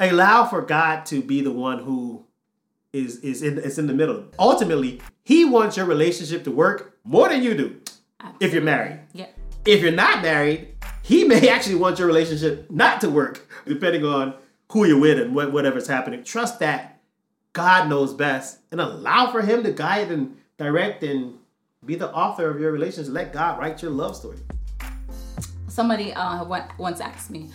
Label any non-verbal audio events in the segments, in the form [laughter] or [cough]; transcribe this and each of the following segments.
allow for God to be the one who is is in is in the middle. Ultimately, He wants your relationship to work more than you do. If you're married, Yeah. if you're not married, He may [laughs] actually want your relationship not to work, depending on who you're with and what, whatever's happening. Trust that God knows best, and allow for Him to guide and direct and be the author of your relationship. Let God write your love story. Somebody uh, once asked me,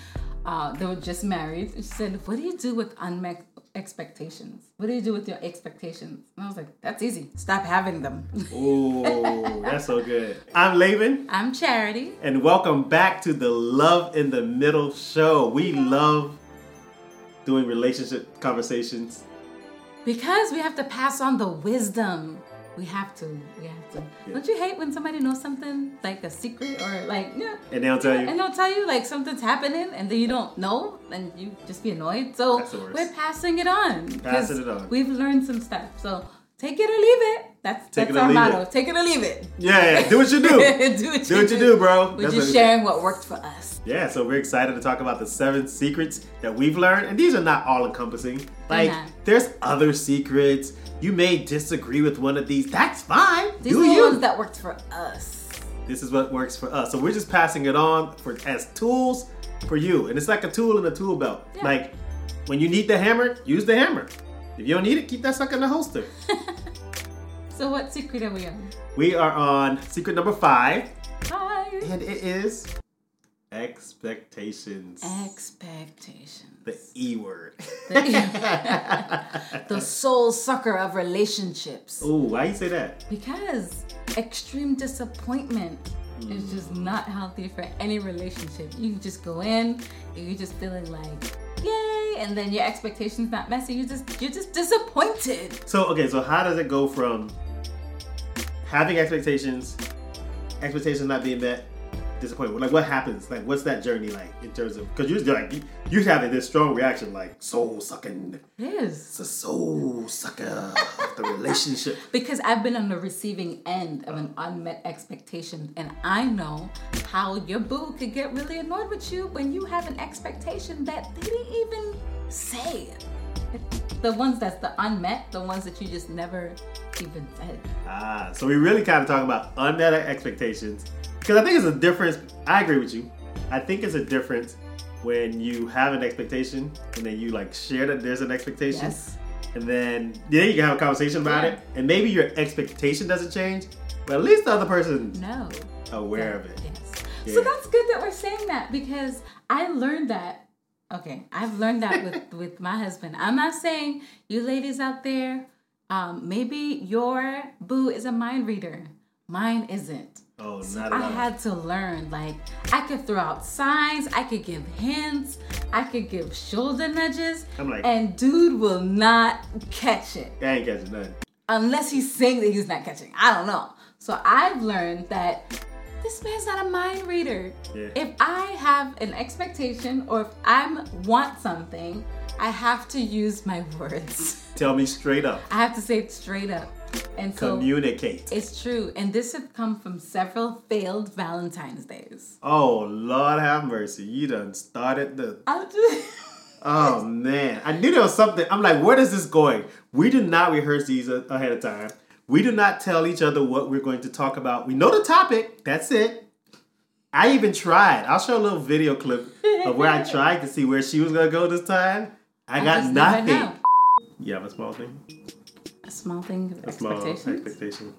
uh, they were just married. She said, What do you do with unmet expectations? What do you do with your expectations? And I was like, That's easy. Stop having them. [laughs] Oh, that's so good. I'm Laban. I'm Charity. and welcome back to the Love in the Middle show. We love doing relationship conversations. Because we have to pass on the wisdom. We have to. We have to. Don't you hate when somebody knows something like a secret or like yeah? And they'll tell you. And they'll tell you like something's happening and then you don't know and you just be annoyed. So That's the worst. we're passing it on. Passing it on. We've learned some stuff. So take it or leave it. That's Take that's our motto. it. Take it or leave it. Yeah, yeah, do what you do. [laughs] do what do what you do, bro. We're That's just what- sharing what worked for us. Yeah, so we're excited to talk about the seven secrets that we've learned, and these are not all encompassing. Like, there's other secrets. You may disagree with one of these. That's fine. These do are the you? ones that worked for us. this is what works for us. So we're just passing it on for as tools for you, and it's like a tool in a tool belt. Yeah. Like when you need the hammer, use the hammer. If you don't need it, keep that sucker in the holster. [laughs] So what secret are we on? we are on secret number five, Bye. and it is expectations. Expectations. the E word. the [laughs] soul sucker of relationships. Oh, why you say that? Because extreme disappointment is just mm. not healthy for any relationship. You just go in and you're just feeling like, yay, and then your expectations not met, so you just you're just disappointed. So okay, so how does it go from having expectations, expectations not being met, disappointment? Like what happens? Like what's that journey like in terms of because you're like you, you're having this strong reaction like soul sucking. It is. It's a soul sucker of the relationship. [laughs] Because I've been on the receiving end of an unmet expectation, and I know how your boo could get really annoyed with you when you have an expectation that they didn't even say. The ones that's the unmet, the ones that you just never even said. Ah, so we really kind of talking about unmet expectations because I think it's a difference. I agree with you. I think it's a difference when you have an expectation and then you like share that there's an expectation. Yes. and then then you can have a conversation about Yeah. it and maybe your expectation doesn't change but at least the other person No. aware of it Yes. Yeah. So that's good that we're saying that because I learned that. Okay, I've learned that with [laughs] with my husband. I'm not saying you ladies out there, um, maybe your boo is a mind reader. Mine isn't. Oh not at I had to learn. Like I could throw out signs, I could give hints, I could give shoulder nudges, I'm like- and dude will not catch it I ain't catching nothing unless he's saying that he's not catching. I don't know. So I've learned that this man's not a mind reader. Yeah. If I have an expectation or if I want something, I have to use my [laughs] words. tell me straight up I have to say it straight up. And so communicate it's true. And this has come from several failed Valentine's days. oh lord have mercy you done started the [laughs] oh man i knew there was something i'm like where is this going we do not rehearse these ahead of time we do not tell each other what we're going to talk about we know the topic that's it I even tried. I'll show a little video clip of where I [laughs] tried to see where she was gonna go this time. I, got nothing. You have a small thing? A small thing of A small expectation.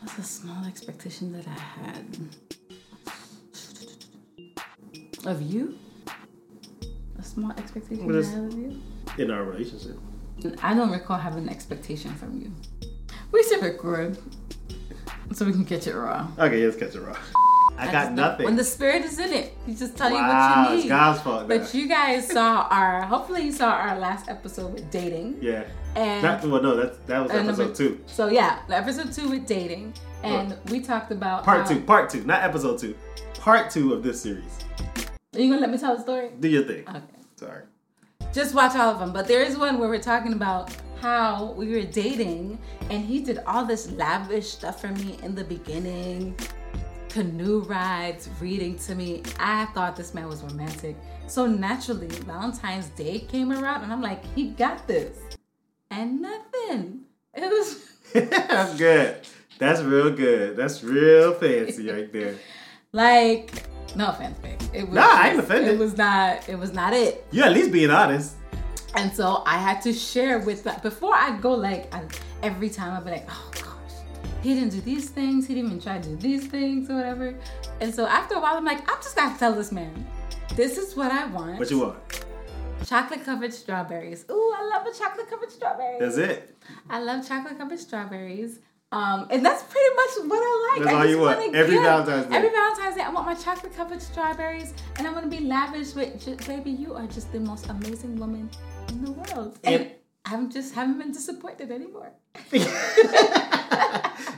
What's a small expectation that I had? Of you? A small expectation is- I had of you? In our relationship. I don't recall having an expectation from you. We should record so we can catch it raw. Okay, let's catch it raw. I That's got nothing. When the spirit is in it, he just tell wow, you what you need. it's. God's fault. But you guys saw our, hopefully you saw our last episode with dating. yeah. And That, well, no, that's, that was episode number- two. So yeah, episode two with dating, and we talked about Part how- two. Part two. Not episode two. Part two of this series. Are you gonna let me tell the story? Do your thing. Okay. Sorry. Just watch all of them. But there is one where we're talking about how we were dating and he did all this lavish stuff for me in the beginning. canoe rides, reading to me. I thought this man was romantic. So naturally, Valentine's Day came around, and I'm like, he got this. And nothing. It was. [laughs] That's good. That's real good. That's real fancy right there. [laughs] Like, no offense, babe. It was Nah, I ain't offended. It was not. It was not it. You at least being honest. And so I had to share with that before I go like I, every time I'd be like, oh gosh, he didn't do these things, he didn't even try to do these things or whatever. And so after a while, I'm like, I'm just gonna tell this man, this is what I want. What you want? Chocolate covered strawberries. Ooh, I love a chocolate covered strawberry. That's it. I love chocolate covered strawberries. Um, and that's pretty much what I like. That's I all you want, every give- Valentine's Day. Every Valentine's Day, I want my chocolate covered strawberries, and I want to be lavish with, just, baby, you are just the most amazing woman in the world. And, And- I'm just haven't been disappointed anymore. [laughs]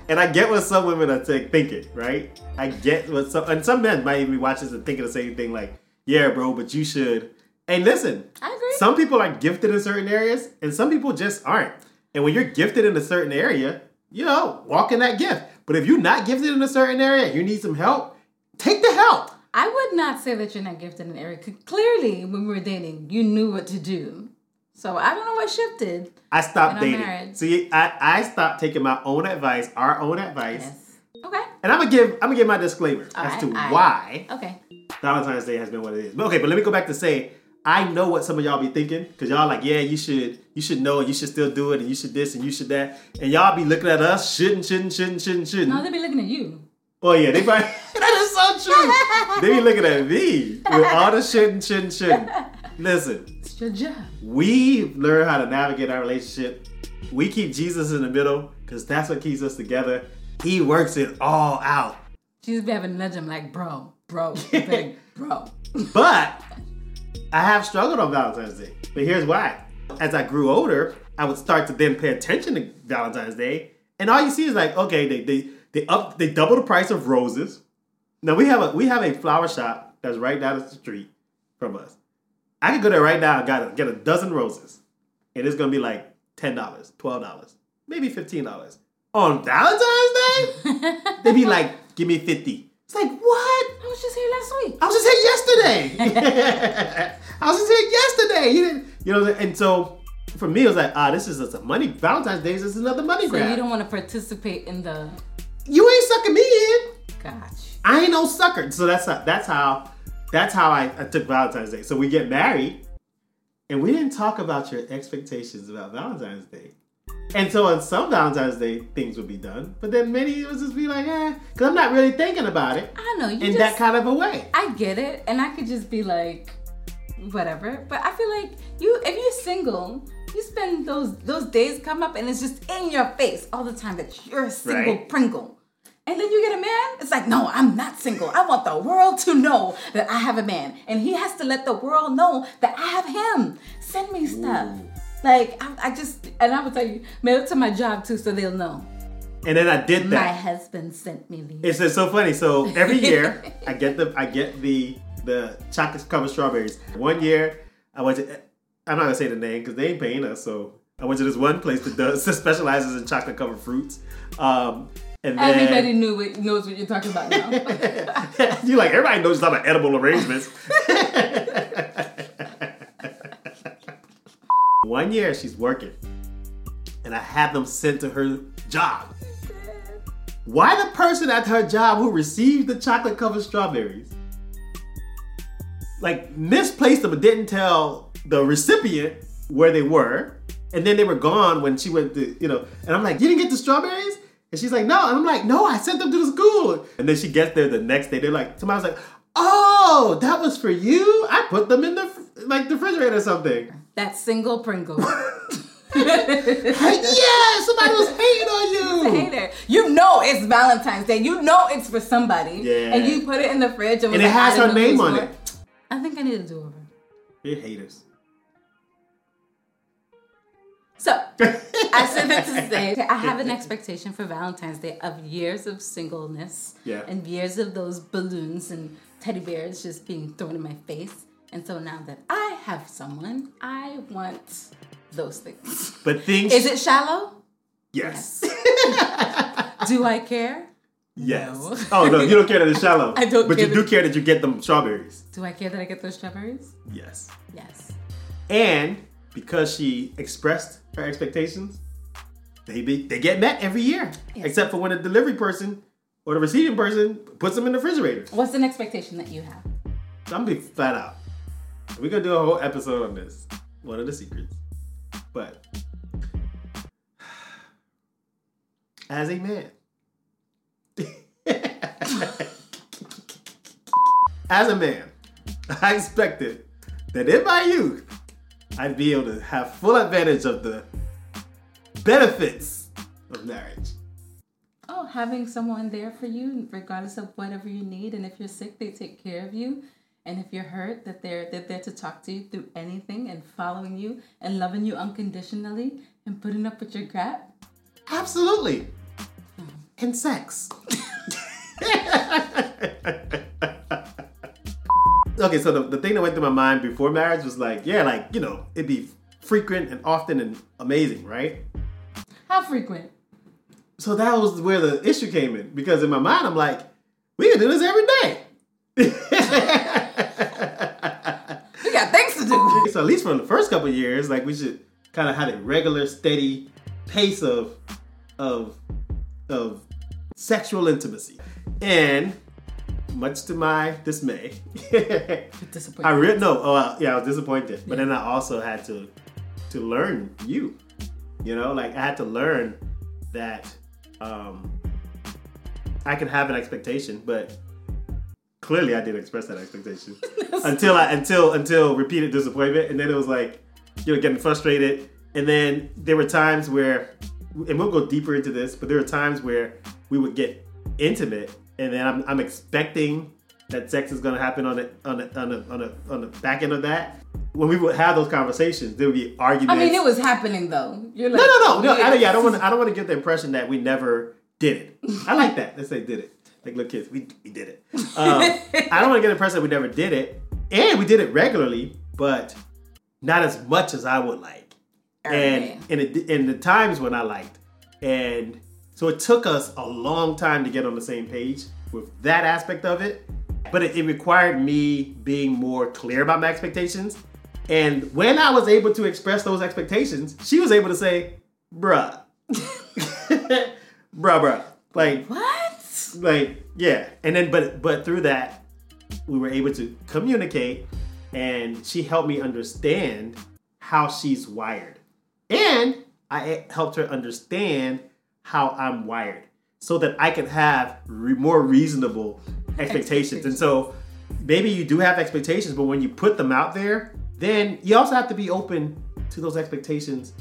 and I get what some women are think- thinking, right? I get what some and some men might even be watching this and thinking the same thing, like, yeah, bro, but you should. And listen, I agree. some people are gifted in certain areas, and some people just aren't. And when you're gifted in a certain area, you know, walk in that gift. But if you're not gifted in a certain area, you need some help, take the help. I would not say that you're not gifted in an area. Clearly, when we were dating, you knew what to do. So I don't know what shifted. I stopped dating. marriage. See, I, I stopped taking my own advice, our own advice. Yes. Okay. And I'm gonna give I'm gonna give my disclaimer as Alright, to alright. why Okay. Valentine's Day has been what it is. But okay, but let me go back to say I know what some of y'all be thinking because y'all like, yeah, you should, you should know, and you should still do it, and you should this, and you should that, and y'all be looking at us, shouldn't, shouldn't, shouldn't, shouldn't, shouldn't. No, they be looking at you. Oh yeah, they probably [laughs] that is so true. they be looking at me with all the shouldn't, shouldn't, shouldn't. Listen, It's your job. we learn how to navigate our relationship. We keep Jesus in the middle because that's what keeps us together. He works it all out. She's be having him like, bro, bro, [laughs] big, bro. But I have struggled on Valentine's Day. But here's why. As I grew older, I would start to then pay attention to Valentine's Day. And all you see is like, okay, they they they up they double the price of roses. Now we have a we have a flower shop that's right down the street from us. I could go there right now and got a, get a dozen roses. And it's gonna be like $10, $12, maybe $15. On Valentine's Day, [laughs] they'd be like, give me 50. It's like, what? I was just here last week. I was just here yesterday. [laughs] [laughs] I was just here yesterday. You didn't, you know, and so for me, it was like, ah, this is a money. Valentine's Day is just another money So grab. you don't want to participate in the You ain't sucking me in. gosh. I ain't no sucker. So that's how, that's how that's how I, I took Valentine's Day. So we get married, and we didn't talk about your expectations about Valentine's Day. And so on some Valentine's Day, things would be done, but then many would just be like, eh, because I'm not really thinking about it I know you in just that kind of a way. I get it, and I could just be like, whatever. But I feel like you, if you're single, you spend those those days come up, and it's just in your face all the time that you're a single Right. Pringle. And then you get a man. It's like, no, I'm not single. I want the world to know that I have a man, and he has to let the world know that I have him. Send me stuff. Like I, I just, and I will tell you, mail it to my job too, so they'll know. And then I did that. My husband sent me these. It's just so funny. So every [laughs] year I get the I get the the chocolate covered strawberries. One year I went to I'm not gonna say the name because they ain't paying us. So I went to this one place that does [laughs] that specializes in chocolate covered fruits. Um, and then Everybody knew what, knows what you're talking about now. [laughs] you like everybody knows about edible arrangements. One year she's working, and I have them sent to her job. Why the person at her job who received the chocolate covered strawberries like misplaced them and didn't tell the recipient where they were, and then they were gone when she went to, you know, and I'm like, You didn't get the strawberries? And she's like, No, and I'm like, No, I sent them to the school. And then she gets there the next day, they're like, somebody's like, Oh, that was for you? I put them in the like the refrigerator or something. That single Pringle. [laughs] [laughs] Yeah, somebody was hating on you. Hater. You know it's Valentine's Day. You know it's for somebody. Yeah. And you put it in the fridge and, And it like, has her name on it. I think I need to do over. They're haters. So [laughs] I said that to say I have an expectation for Valentine's Day of years of singleness Yeah. and years of those balloons and teddy bears just being thrown in my face. And so now that I have someone, I want those things. But things Is it shallow? Yes. [laughs] Do I care? Yes. No. oh no, you don't care that it's shallow. [laughs] I don't But you do care that you get them strawberries. Do I care that I get those strawberries? Yes. Yes. And because she expressed her expectations, they be, they get met every year, Yes. except for when the delivery person or the receiving person puts them in the refrigerator. What's an expectation that you have? I'm gonna be flat out. We're gonna do a whole episode on this. One of the secrets. But [sighs] as a man, [laughs] as a man, I expected that in my youth, I'd be able to have full advantage of the benefits of marriage. Oh, having someone there for you, regardless of whatever you need, and if you're sick, they take care of you, and if you're hurt, that they're they're there to talk to you through anything, and following you, and loving you unconditionally, and putting up with your crap. Absolutely. And sex. okay, so the, the thing that went through my mind before marriage was like, yeah, like, you know, it'd be frequent and often and amazing, right? How frequent? So that was where the issue came in because in my mind, I'm like, we can do this every day. We got things to do. [laughs] so at least from the first couple years, like we should kind of have a regular, steady pace of of of sexual intimacy. And much to my dismay, [laughs] I really no, oh uh, yeah, I was disappointed. But then I also had to to learn you. You know, like I had to learn that um I can have an expectation, but clearly I didn't express that expectation [laughs] until I until until repeated disappointment, and then it was like you know getting frustrated, and then there were times where, and we'll go deeper into this, but there were times where we would get intimate, and then I'm, I'm expecting that sex is gonna happen on the on the on the on the on the back end of that. When we would have those conversations, there would be arguments. I mean, it was happening though. You're like, No, no, no, no. I, don't- yeah, I don't want. I don't want to get the impression that we never did it. I like that. Let's say did it. Like little kids, we, we did it. Um, I don't want to get the impression that we never did it, and we did it regularly, but not as much as I would like, Okay. and in the, in the times when I liked, and so it took us a long time to get on the same page with that aspect of it. But it, it required me being more clear about my expectations. And when I was able to express those expectations, she was able to say, bruh. [laughs] bruh, bruh. Like, What? Like, yeah. And then but but through that, we were able to communicate and she helped me understand how she's wired. And I helped her understand how I'm wired so that I can have re- more reasonable expectations. And so maybe you do have expectations, but when you put them out there, then you also have to be open to those expectations,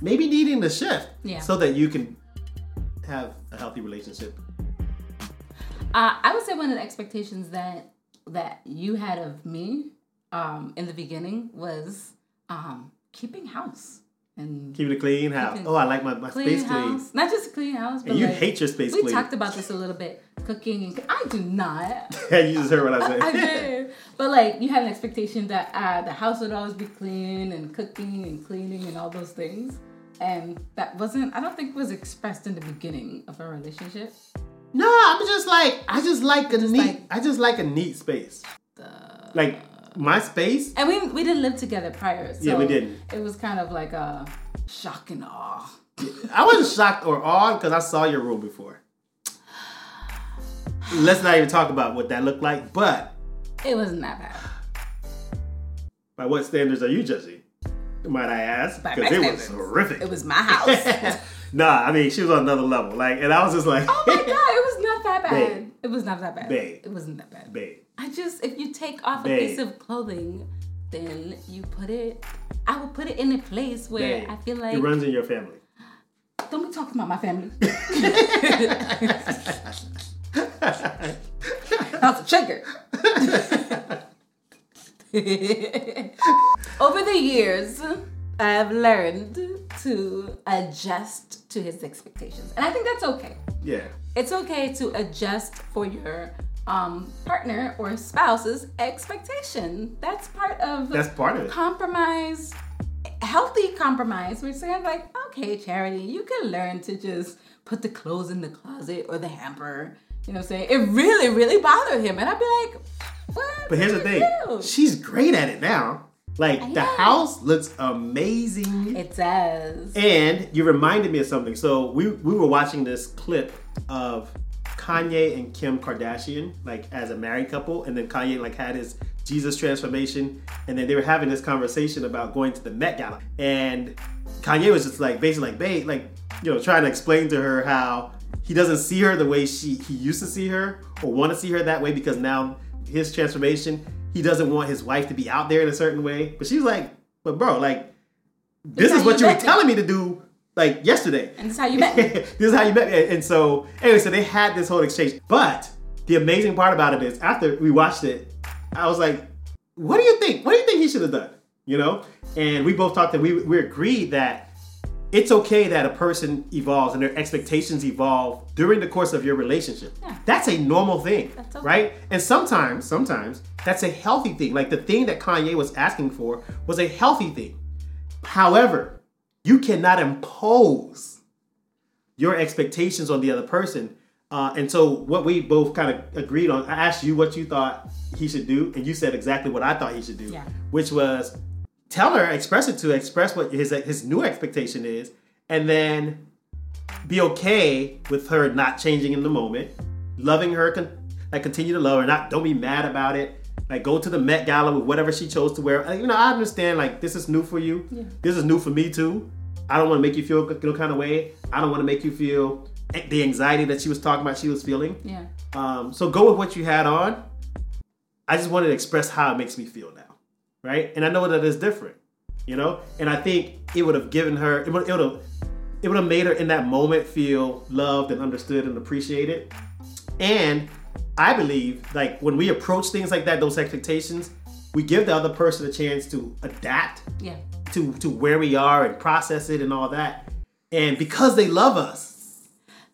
maybe needing to shift Yeah. so that you can have a healthy relationship. Uh, I would say one of the expectations that that you had of me um, in the beginning was um, keeping house and Keeping a clean, house. Oh, I like my, my clean space house. Not just a clean house, but. And you like, hate your space we clean. We talked about this a little bit. Cooking and I do not. [laughs] Yeah, you just heard what I said. [laughs] I did, but like you had an expectation that uh, the house would always be clean and cooking and cleaning and all those things, and that wasn't. I don't think was expressed in the beginning of our relationship. No, I'm just like I just like a neat. like- I just like a neat space. like my space. And we we didn't live together prior, so Yeah, we didn't. It was kind of like a shock and awe. I wasn't shocked or awed because I saw your room before. Let's not even talk about what that looked like. But It wasn't that bad. by what standards are you judging? Might I ask? Because it was horrific. It was my house. [laughs] nah, I mean she was on another level. Like, and I was just like, oh my [laughs] god, it was not that bad. Babe. It was not that bad. Babe. It wasn't that bad. babe. I just if you take off a piece of clothing, then you put it. I would put it in a place where babe. I feel like it runs in your family. don't be talking about my family. [laughs] [laughs] That's a trigger. Over the years, I have learned to adjust to his expectations, and I think that's okay. yeah. It's okay to adjust for your um, partner or spouse's expectation. That's part of That's part of it. compromise, healthy compromise. We're saying like, okay, Charity, you can learn to just put the clothes in the closet or the hamper. You know what I'm saying? It really, really bothered him. And I'd be like, what? But here's the thing: do? she's great at it now. Like the house looks amazing. It does. And you reminded me of something. So we we were watching this clip of Kanye and Kim Kardashian, like as a married couple, and then Kanye like had his Jesus transformation, and then they were having this conversation about going to the Met Gala, and Kanye was just like basically like, babe, like you know, trying to explain to her how he doesn't see her the way she he used to see her or want to see her that way because now his transformation, he doesn't want his wife to be out there in a certain way. But she's like, but bro, like this is what you you were telling me to do like yesterday. And this is how you met me. [laughs] this is how you met me. And so, anyway, so they had this whole exchange. But the amazing part about it is, after we watched it, I was like, "What do you think? What do you think he should have done?" You know. And we both talked that we we agreed that it's okay that a person evolves and their expectations evolve during the course of your relationship. Yeah. That's a normal thing, okay. right? And sometimes, sometimes that's a healthy thing. Like the thing that Kanye was asking for was a healthy thing. However, you cannot impose your expectations on the other person. Uh, and so, what we both kind of agreed on, I asked you what you thought he should do, and you said exactly what I thought he should do, Yeah. which was tell her, express it to, her, express what his his new expectation is, and then be okay with her not changing in the moment, loving her, con- like continue to love her, not don't be mad about it. Like go to the Met Gala with whatever she chose to wear. You know, I understand. Like this is new for you. Yeah. This is new for me too. I don't want to make you feel no kind of way. I don't want to make you feel the anxiety that she was talking about. She was feeling. Yeah. Um, so go with what you had on. I just wanted to express how it makes me feel now, right? And I know that it's different, you know. And I think it would have given her, it would, it would have, it would have made her in that moment feel loved and understood and appreciated. And I believe, like when we approach things like that, those expectations, we give the other person a chance to adapt Yeah. to to where we are and process it and all that. And because they love us,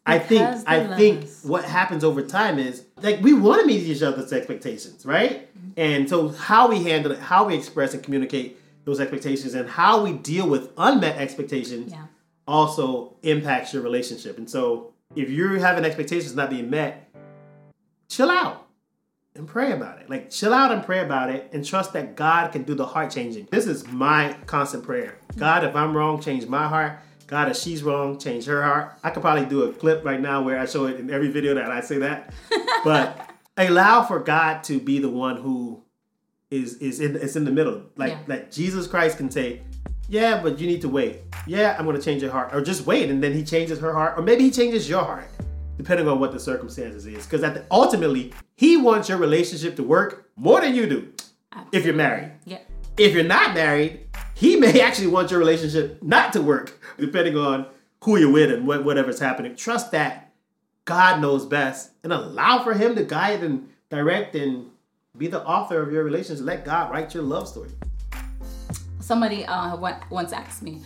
I think I think us. what happens over time is like we want to meet each other's expectations, right? Mm-hmm. And so how we handle it, how we express and communicate those expectations, and how we deal with unmet expectations Yeah. also impacts your relationship. And so if you're having expectations not being met, chill out and pray about it. Like chill out and pray about it and trust that God can do the heart changing. This is my constant prayer. God, if I'm wrong, change my heart. God, if she's wrong, change her heart. I could probably do a clip right now where I show it in every video that I say that. [laughs] But allow for God to be the one who is is in it's in the middle. Like Yeah. like Jesus Christ can say, Yeah, but you need to wait. Yeah, I'm gonna change your heart. Or just wait and then he changes her heart. Or maybe he changes your heart, depending on what the circumstances is. Because at the, ultimately, he wants your relationship to work more than you do if you're married. Yeah. If you're not married, he may [laughs] actually want your relationship not to work, depending on who you're with and what, whatever's happening. Trust that God knows best and allow for him to guide and direct and be the author of your relationship. Let God write your love story. Somebody uh, once asked me,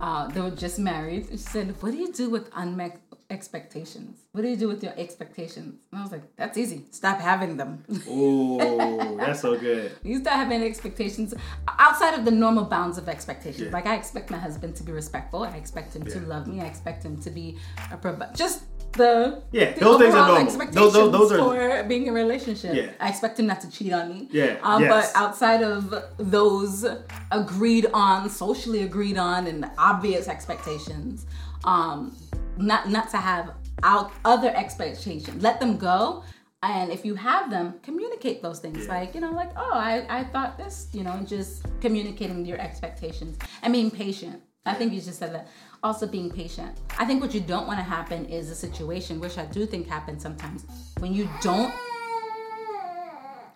uh, they were just married. She said, What do you do with unmet expectations? What do you do with your expectations? And I was like, That's easy. Stop having them. Oh, [laughs] that's so good. you start having expectations outside of the normal bounds of expectations. Yeah. Like, I expect my husband to be respectful. I expect him to love me. I expect him to be a provider. Just the Yeah, the those things are normal. Those- those- those are- for being in a relationship. Yeah. I expect him not to cheat on me. Yeah, Um, yes. But outside of those agreed on, socially agreed on, and obvious expectations, um, not not to have out other expectations. Let them go. And if you have them, communicate those things. Yeah. Like, you know, like, oh, I, I thought this, you know, and just communicating your expectations and being patient. I think you just said that. Also being patient. I think what you don't want to happen is a situation, which I do think happens sometimes, when you don't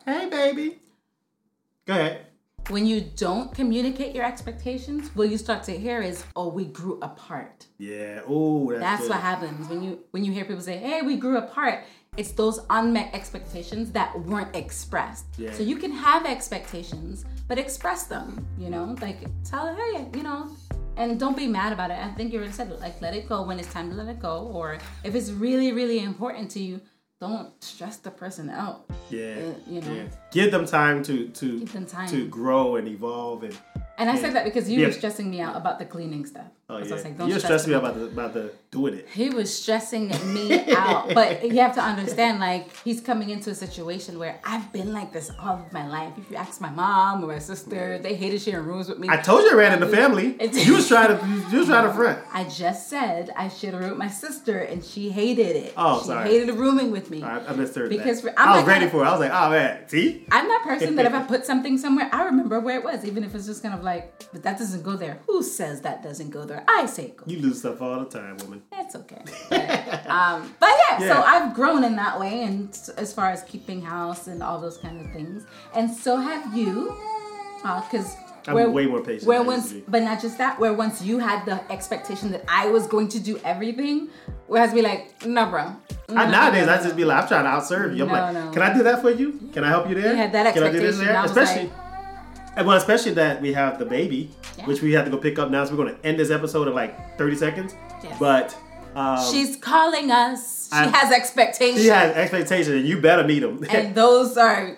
Hey, baby. Go ahead. When you don't communicate your expectations, what you start to hear is, "Oh, we grew apart." Yeah. Oh, that's, That's what happens when you when you hear people say, "Hey, we grew apart." It's those unmet expectations that weren't expressed. Yeah. So you can have expectations, but express them. You know, like tell her, "Hey, you know." And don't be mad about it. I think you already said it. Like, let it go when it's time to let it go. Or if it's really, really important to you, don't stress the person out. Yeah. Uh, you know. yeah. Give them time to to Give them time. to grow and evolve and And I said that because you Yeah. were stressing me out about the cleaning stuff. Oh yeah, was like, don't you're stress stressing me out about the about the doing it. He was stressing me [laughs] out. But you have to understand, like, he's coming into a situation where I've been like this all of my life. If you ask my mom or my sister, they hated sharing rooms with me. I told you I ran in the family. You was trying to you was trying to [laughs] front. I just said I shared a room with my sister, and she hated it. Oh, she sorry. hated rooming with me. I, I misheard Because that. I'm I was like- ready for it. I was like, oh man, see? I'm that person that if I [laughs] put something somewhere, I remember where it was, even if it's just kind of like, but that doesn't go there. Who says that doesn't go there? I say go. You lose stuff all the time, woman. It's okay. But, um, but yeah, [laughs] so I've grown in that way, and as far as keeping house and all those kind of things, and so have you, because. I'm way more patient Where once, used to be. but not just that. Where once you had the expectation that I was going to do everything, whereas be like, no, bro. I, No, nowadays, no, I just be like, I'm trying to outserve you. I'm No, like, no. can I do that for you? Can I help you there? You had that Can I do this expectation, there? I Especially, and well, especially that we have the baby, Yeah. which we have to go pick up now. So we're going to end this episode in like 30 seconds. Yes. But um, She's calling us. She I- has expectations. she has expectations, and you better meet them. and those are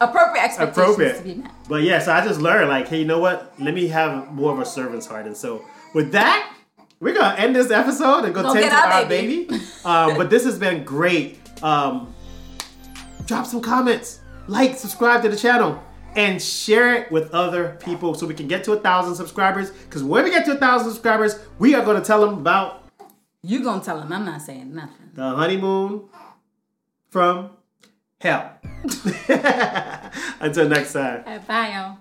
appropriate expectations appropriate. to be met. But yeah, so I just learned like, hey, you know what? Let me have more of a servant's heart. And so with that, we're gonna end this episode and go, Go to our our baby. baby. um, but this has been great. Um, drop some comments, like, subscribe to the channel, and share it with other people so we can get to a thousand subscribers. Because when we get to a thousand subscribers, we are gonna tell them about You're gonna tell them. I'm not saying nothing. the honeymoon from hell. [laughs] [laughs] Until next time. Bye, y'all.